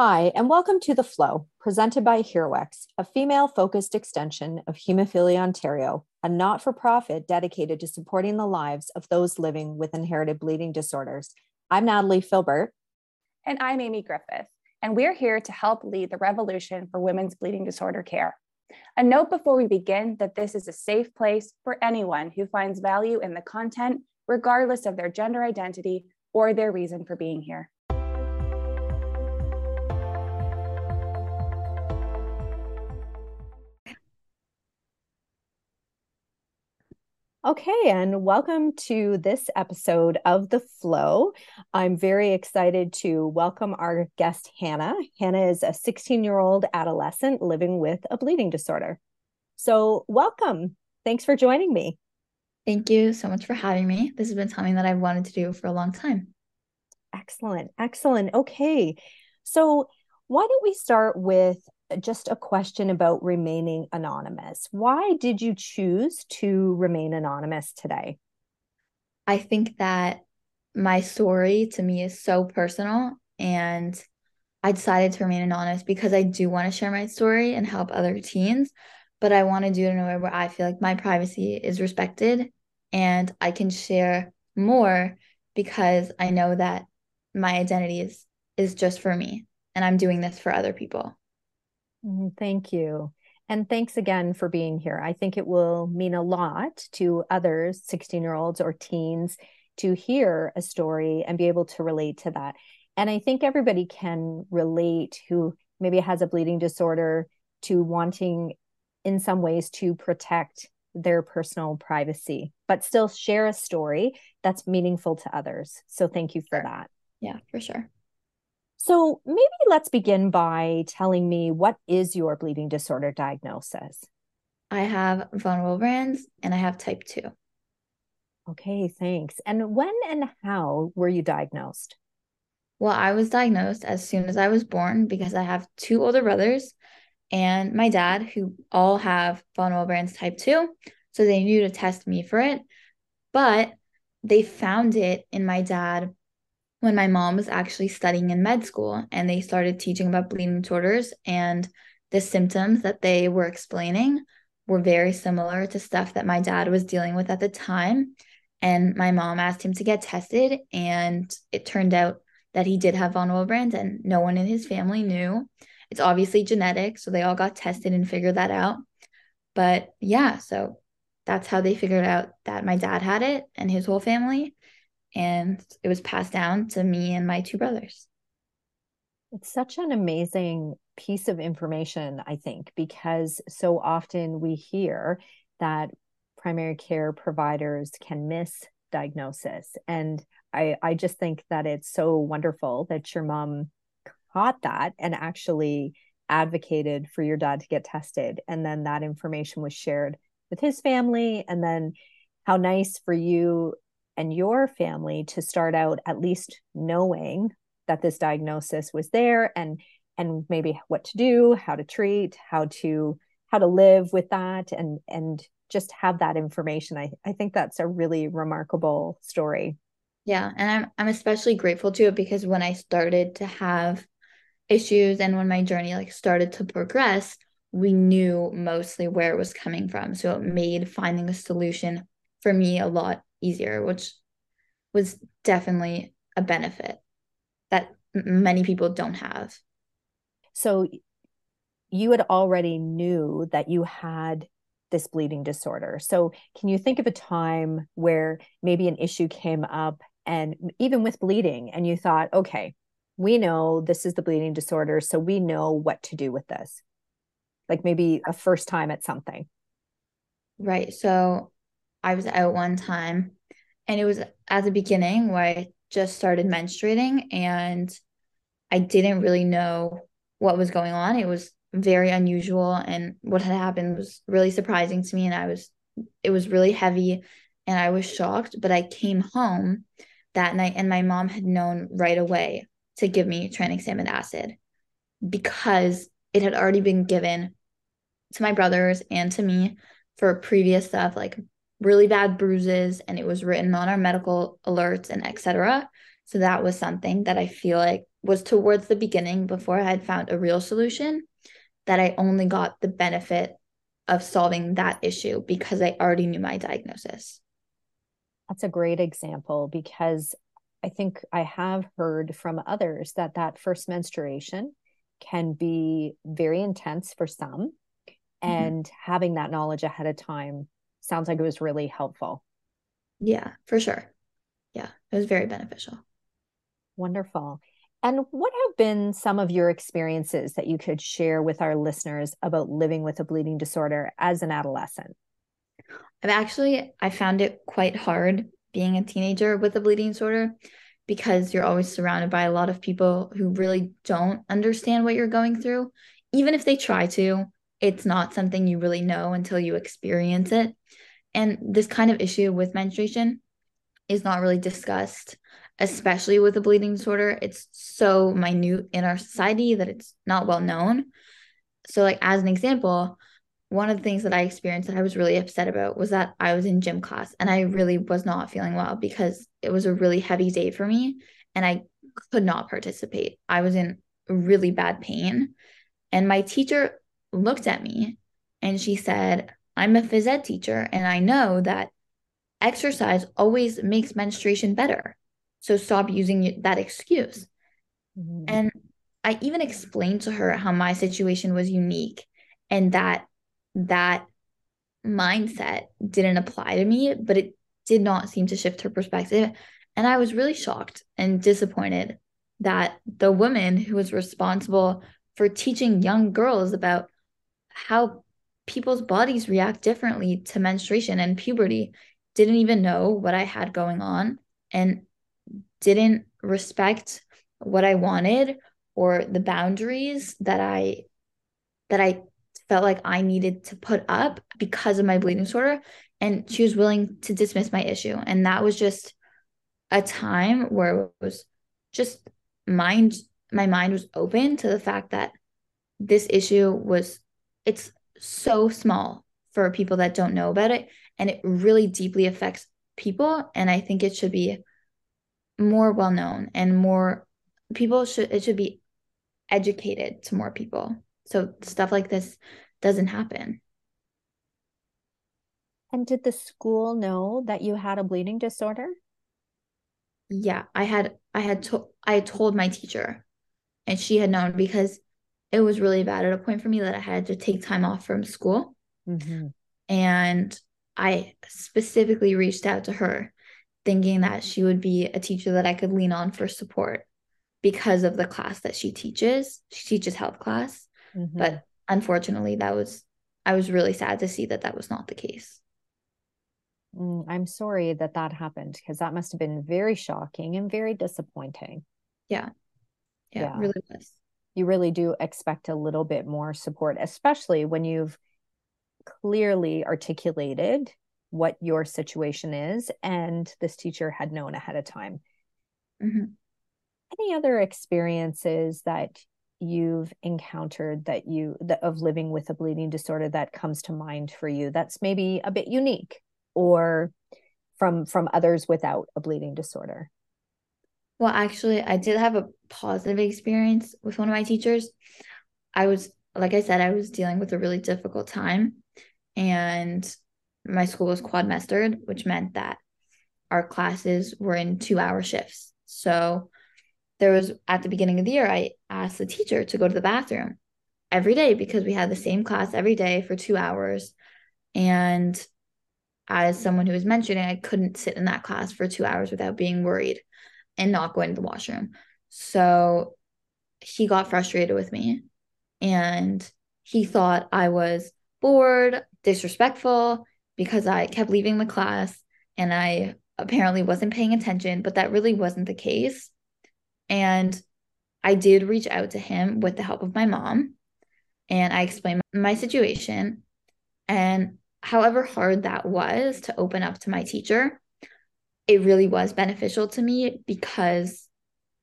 Hi, and welcome to The Flow, presented by HeroX, a female focused extension of Hemophilia Ontario, a not for profit dedicated to supporting the lives of those living with inherited bleeding disorders. I'm Natalie Filbert. And I'm Amy Griffith, and we're here to help lead the revolution for women's bleeding disorder care. A note before we begin that this is a safe place for anyone who finds value in the content, regardless of their gender identity or their reason for being here. Okay, and welcome to this episode of The Flow. I'm very excited to welcome our guest, Hannah. Hannah is a 16 year old adolescent living with a bleeding disorder. So, welcome. Thanks for joining me. Thank you so much for having me. This has been something that I've wanted to do for a long time. Excellent. Excellent. Okay. So, why don't we start with just a question about remaining anonymous. Why did you choose to remain anonymous today? I think that my story to me is so personal and I decided to remain anonymous because I do want to share my story and help other teens, but I want to do it in a way where I feel like my privacy is respected and I can share more because I know that my identity is is just for me and I'm doing this for other people. Mm, thank you. And thanks again for being here. I think it will mean a lot to others, 16 year olds or teens, to hear a story and be able to relate to that. And I think everybody can relate who maybe has a bleeding disorder to wanting, in some ways, to protect their personal privacy, but still share a story that's meaningful to others. So thank you for that. Yeah, for sure. So maybe let's begin by telling me what is your bleeding disorder diagnosis? I have von Willebrand's and I have type 2. Okay, thanks. And when and how were you diagnosed? Well, I was diagnosed as soon as I was born because I have two older brothers and my dad who all have von Willebrand's type 2. So they knew to test me for it. But they found it in my dad when my mom was actually studying in med school and they started teaching about bleeding disorders and the symptoms that they were explaining were very similar to stuff that my dad was dealing with at the time. And my mom asked him to get tested and it turned out that he did have von Willebrand and no one in his family knew. It's obviously genetic so they all got tested and figured that out. But yeah so that's how they figured out that my dad had it and his whole family and it was passed down to me and my two brothers. It's such an amazing piece of information, I think, because so often we hear that primary care providers can miss diagnosis. And I, I just think that it's so wonderful that your mom caught that and actually advocated for your dad to get tested. And then that information was shared with his family. And then how nice for you and your family to start out at least knowing that this diagnosis was there and and maybe what to do how to treat how to how to live with that and and just have that information. I i think that's a really remarkable story. Yeah and i'm i'm especially grateful to it because when i started to have issues and when my journey like started to progress we knew mostly where it was coming from. So it made finding a solution for me a lot easier, which was definitely a benefit that many people don't have. So you had already knew that you had this bleeding disorder. So can you think of a time where maybe an issue came up and even with bleeding and you thought, okay, we know this is the bleeding disorder, so we know what to do with this. Like maybe a first time at something. Right. So I was out one time and it was at the beginning where I just started menstruating and I didn't really know what was going on. It was very unusual and what had happened was really surprising to me and I was it was really heavy and I was shocked, but I came home that night and my mom had known right away to give me tranexamic acid because it had already been given to my brothers and to me for previous stuff like really bad bruises and it was written on our medical alerts and etc so that was something that i feel like was towards the beginning before I had found a real solution that I only got the benefit of solving that issue because I already knew my diagnosis. That's a great example because I think I have heard from others that that first menstruation can be very intense for some. Mm-hmm. And having that knowledge ahead of time sounds like it was really helpful. Yeah, for sure. Yeah, it was very beneficial. Wonderful. And what have been some of your experiences that you could share with our listeners about living with a bleeding disorder as an adolescent? I've actually I found it quite hard being a teenager with a bleeding disorder because you're always surrounded by a lot of people who really don't understand what you're going through. Even if they try to, it's not something you really know until you experience it. And this kind of issue with menstruation is not really discussed, especially with a bleeding disorder. It's so minute in our society that it's not well known. So, like, as an example, one of the things that I experienced that I was really upset about was that I was in gym class and I really was not feeling well because it was a really heavy day for me and I could not participate. I was in really bad pain. And my teacher looked at me and she said, I'm a phys ed teacher and I know that exercise always makes menstruation better. So stop using that excuse. Mm-hmm. And I even explained to her how my situation was unique and that that mindset didn't apply to me, but it did not seem to shift her perspective. And I was really shocked and disappointed that the woman who was responsible for teaching young girls about how people's bodies react differently to menstruation and puberty didn't even know what I had going on and didn't respect what I wanted or the boundaries that I that I felt like I needed to put up because of my bleeding disorder. And she was willing to dismiss my issue. And that was just a time where it was just mind, my mind was open to the fact that this issue was, it's so small for people that don't know about it. And it really deeply affects people. And I think it should be more well known and more people should, it should be educated to more people so stuff like this doesn't happen. And did the school know that you had a bleeding disorder? Yeah, I had I had to I had told my teacher and she had known because it was really bad at a point for me that I had to take time off from school. Mm-hmm. And I specifically reached out to her thinking that she would be a teacher that I could lean on for support because of the class that she teaches. She teaches health class. Mm-hmm. But unfortunately, that was, I was really sad to see that that was not the case. Mm, I'm sorry that that happened because that must have been very shocking and very disappointing. Yeah. Yeah, yeah. really was. You really do expect a little bit more support, especially when you've clearly articulated what your situation is and this teacher had known ahead of time. Mm-hmm. Any other experiences that you've encountered that you that of living with a bleeding disorder that comes to mind for you that's maybe a bit unique or from from others without a bleeding disorder well actually i did have a positive experience with one of my teachers i was like i said i was dealing with a really difficult time and my school was quadmestered which meant that our classes were in two hour shifts so there was at the beginning of the year, I asked the teacher to go to the bathroom every day because we had the same class every day for two hours. And as someone who was mentioning, I couldn't sit in that class for two hours without being worried and not going to the washroom. So he got frustrated with me and he thought I was bored, disrespectful because I kept leaving the class and I apparently wasn't paying attention, but that really wasn't the case. And I did reach out to him with the help of my mom and I explained my situation. And however hard that was to open up to my teacher, it really was beneficial to me because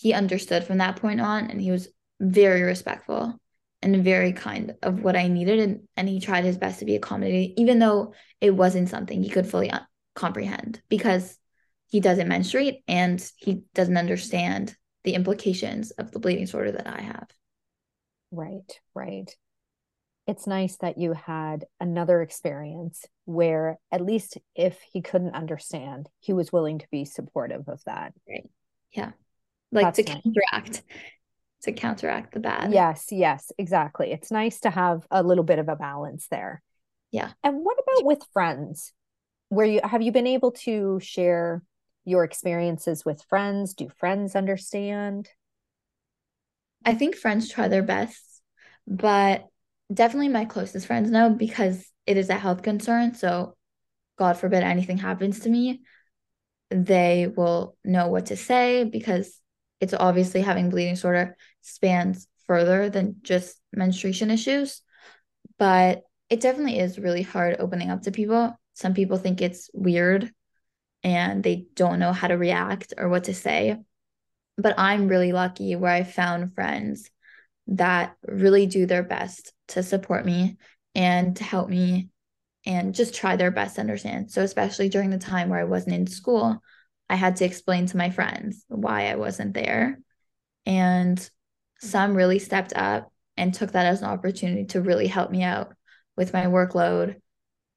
he understood from that point on and he was very respectful and very kind of what I needed. And, and he tried his best to be accommodating, even though it wasn't something he could fully un- comprehend because he doesn't menstruate and he doesn't understand the implications of the bleeding disorder that I have. Right, right. It's nice that you had another experience where, at least if he couldn't understand, he was willing to be supportive of that. Right. Yeah. Like That's to nice. counteract to counteract the bad. Yes, yes, exactly. It's nice to have a little bit of a balance there. Yeah. And what about with friends? Where you have you been able to share your experiences with friends? Do friends understand? I think friends try their best, but definitely my closest friends know because it is a health concern. So, God forbid anything happens to me, they will know what to say because it's obviously having bleeding disorder spans further than just menstruation issues. But it definitely is really hard opening up to people. Some people think it's weird and they don't know how to react or what to say. But I'm really lucky where I found friends that really do their best to support me and to help me and just try their best to understand. So, especially during the time where I wasn't in school, I had to explain to my friends why I wasn't there. And some really stepped up and took that as an opportunity to really help me out with my workload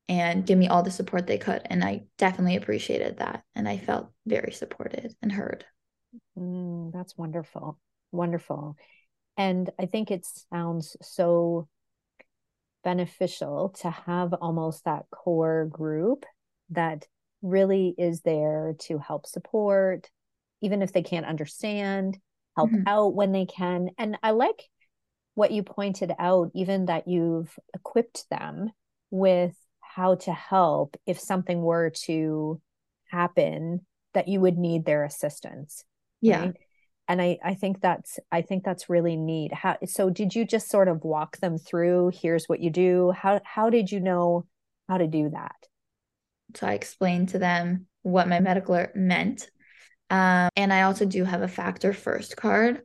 and give me all the support they could. And I definitely appreciated that. And I felt very supported and heard. Mm, that's wonderful. Wonderful. And I think it sounds so beneficial to have almost that core group that really is there to help support, even if they can't understand, help mm-hmm. out when they can. And I like what you pointed out, even that you've equipped them with how to help if something were to happen that you would need their assistance. Yeah. Right? And I, I think that's I think that's really neat. How so did you just sort of walk them through here's what you do? How how did you know how to do that? So I explained to them what my medical meant. Um, and I also do have a FactorFirst card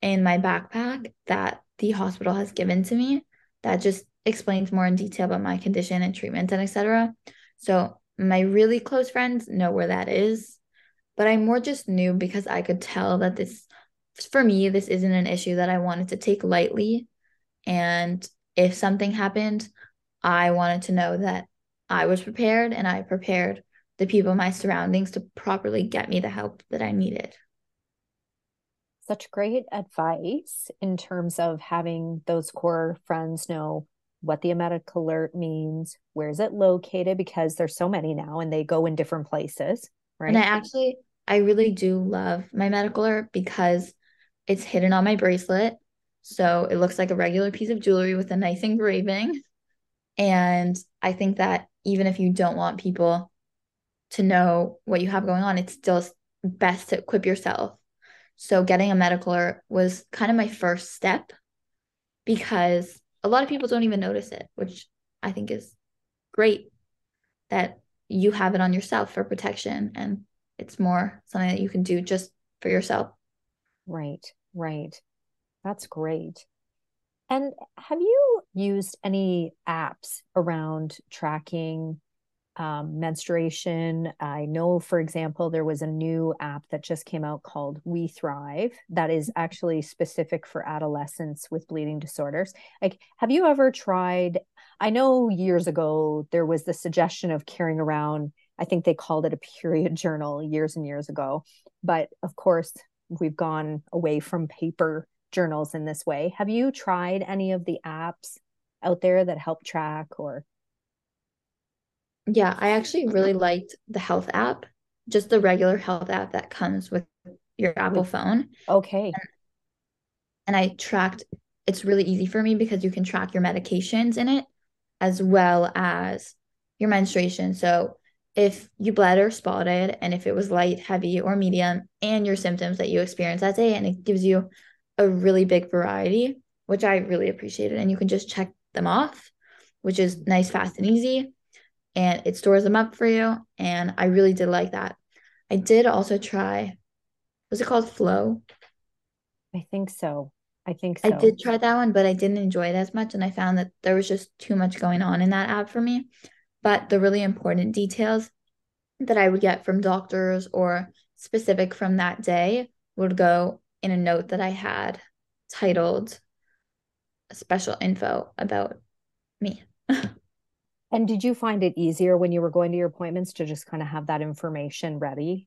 in my backpack that the hospital has given to me that just explains more in detail about my condition and treatment and etc. So my really close friends know where that is, but I more just knew because I could tell that this for me this isn't an issue that I wanted to take lightly and if something happened, I wanted to know that I was prepared and I prepared the people in my surroundings to properly get me the help that I needed such great advice in terms of having those core friends know what the emetic alert means, where is it located, because there's so many now and they go in different places, right? And I actually, I really do love my medical alert because it's hidden on my bracelet. So it looks like a regular piece of jewelry with a nice engraving. And I think that even if you don't want people to know what you have going on, it's still best to equip yourself so getting a medical was kind of my first step because a lot of people don't even notice it, which I think is great that you have it on yourself for protection and it's more something that you can do just for yourself. Right, right. That's great. And have you used any apps around tracking um, menstruation. I know, for example, there was a new app that just came out called We Thrive that is mm-hmm. actually specific for adolescents with bleeding disorders. Like, have you ever tried? I know years ago there was the suggestion of carrying around, I think they called it a period journal years and years ago. But of course, we've gone away from paper journals in this way. Have you tried any of the apps out there that help track or yeah, I actually really liked the health app, just the regular health app that comes with your Apple phone. Okay. And, and I tracked, it's really easy for me because you can track your medications in it as well as your menstruation. So if you bled or spotted, and if it was light, heavy, or medium, and your symptoms that you experienced that day, and it gives you a really big variety, which I really appreciated. And you can just check them off, which is nice, fast, and easy and it stores them up for you. And I really did like that. I did also try, was it called Flow? I think so. I think so. I did try that one, but I didn't enjoy it as much. And I found that there was just too much going on in that app for me. But the really important details that I would get from doctors or specific from that day would go in a note that I had titled special info about me. and did you find it easier when you were going to your appointments to just kind of have that information ready?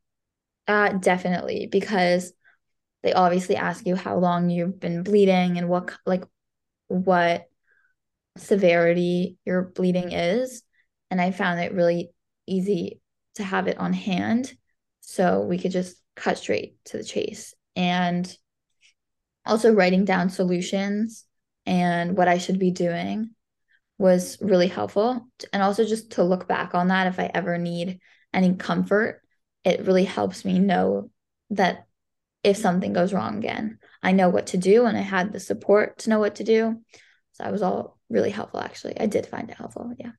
Uh, definitely, because they obviously ask you how long you've been bleeding and what like what severity your bleeding is. And I found it really easy to have it on hand. So we could just cut straight to the chase. And also writing down solutions and what I should be doing was really helpful. And also just to look back on that if I ever need any comfort, it really helps me know that if something goes wrong again, I know what to do and I had the support to know what to do. So I was all really helpful actually. I did find it helpful. Yeah.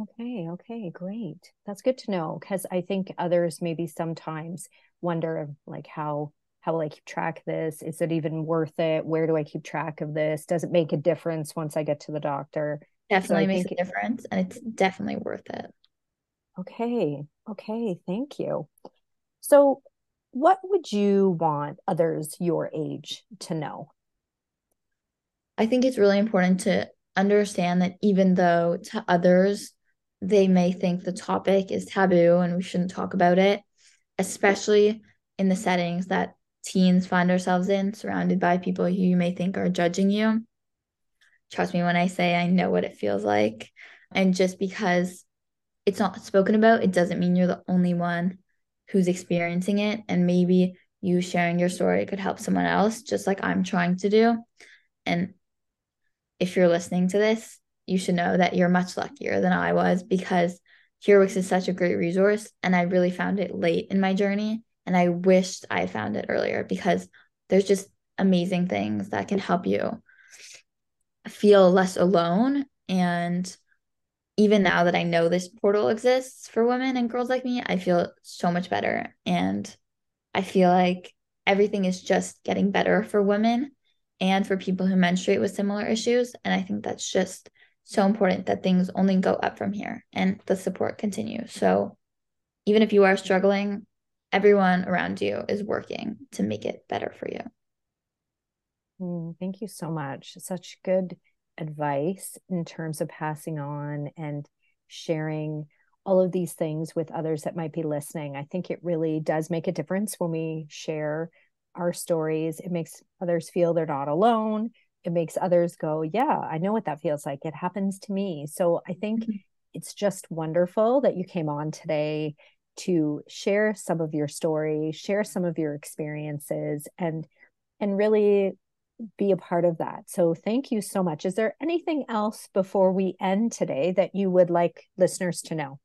Okay, okay, great. That's good to know because I think others maybe sometimes wonder like how how will I keep track of this? Is it even worth it? Where do I keep track of this? Does it make a difference once I get to the doctor? Definitely so makes a difference and it's definitely worth it. Okay. Okay, thank you. So what would you want others your age to know? I think it's really important to understand that even though to others they may think the topic is taboo and we shouldn't talk about it, especially in the settings that teens find ourselves in, surrounded by people who you may think are judging you. Trust me when I say I know what it feels like. And just because it's not spoken about, it doesn't mean you're the only one who's experiencing it. And maybe you sharing your story could help someone else, just like I'm trying to do. And if you're listening to this, you should know that you're much luckier than I was because HeroWix is such a great resource. And I really found it late in my journey. And I wished I found it earlier because there's just amazing things that can help you feel less alone. And even now that I know this portal exists for women and girls like me, I feel so much better. And I feel like everything is just getting better for women and for people who menstruate with similar issues. And I think that's just so important that things only go up from here and the support continues. So even if you are struggling, everyone around you is working to make it better for you. Mm, thank you so much. Such good advice in terms of passing on and sharing all of these things with others that might be listening. I think it really does make a difference when we share our stories. It makes others feel they're not alone. It makes others go, Yeah, I know what that feels like. It happens to me. So I think mm-hmm. it's just wonderful that you came on today to share some of your story, share some of your experiences, and and really be a part of that. So thank you so much. Is there anything else before we end today that you would like listeners to know?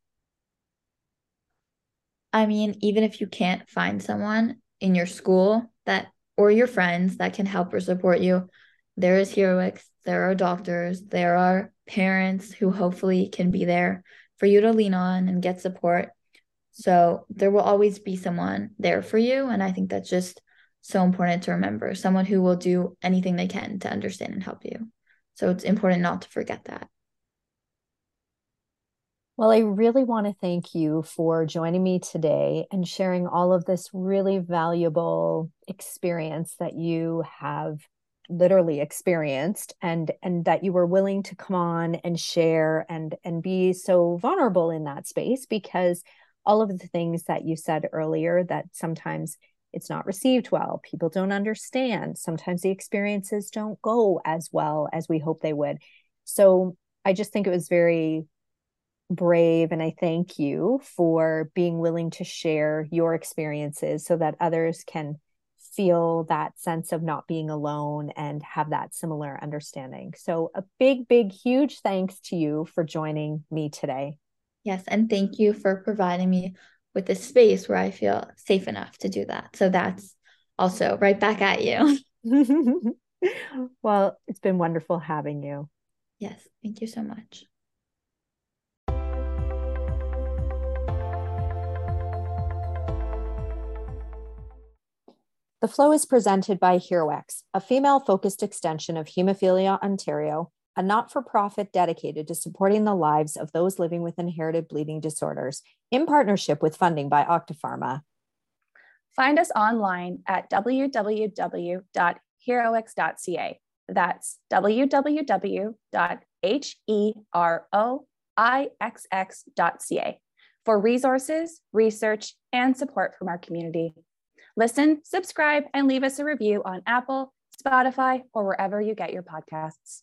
I mean, even if you can't find someone in your school that or your friends that can help or support you, there is Heroics, there are doctors, there are parents who hopefully can be there for you to lean on and get support. So there will always be someone there for you. And I think that's just so important to remember someone who will do anything they can to understand and help you. So it's important not to forget that. Well, I really want to thank you for joining me today and sharing all of this really valuable experience that you have literally experienced and and that you were willing to come on and share and and be so vulnerable in that space because all of the things that you said earlier that sometimes it's not received well people don't understand sometimes the experiences don't go as well as we hope they would so i just think it was very brave and i thank you for being willing to share your experiences so that others can feel that sense of not being alone and have that similar understanding. So, a big, big, huge thanks to you for joining me today. Yes. And thank you for providing me with this space where I feel safe enough to do that. So, that's also right back at you. well, it's been wonderful having you. Yes. Thank you so much. The Flow is presented by HeroX, a female focused extension of Hemophilia Ontario, a not for profit dedicated to supporting the lives of those living with inherited bleeding disorders, in partnership with funding by Octapharma. Find us online at www.heroix.ca. That's www.heroix.ca for resources, research, and support from our community. Listen, subscribe, and leave us a review on Apple, Spotify, or wherever you get your podcasts.